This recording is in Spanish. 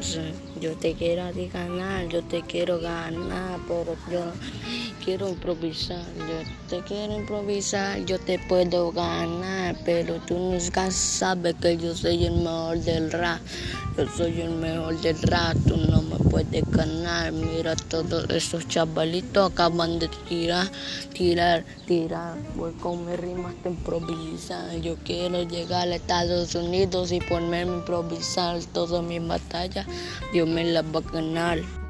sé, yo te quiero ganar, yo te quiero ganar, pero yo quiero improvisar, yo te quiero improvisar, yo te puedo ganar, pero tú nunca sabes que yo soy el mejor del rap, yo soy el mejor del rap, tú no me puedes ganar, mira todos esos chavalitos acaban de tirar, tirar, tirar, voy con mis rimas te improvisar, yo quiero llegar a Estados Unidos y ponerme a improvisar todas mis batallas, Dios me las va a ganar.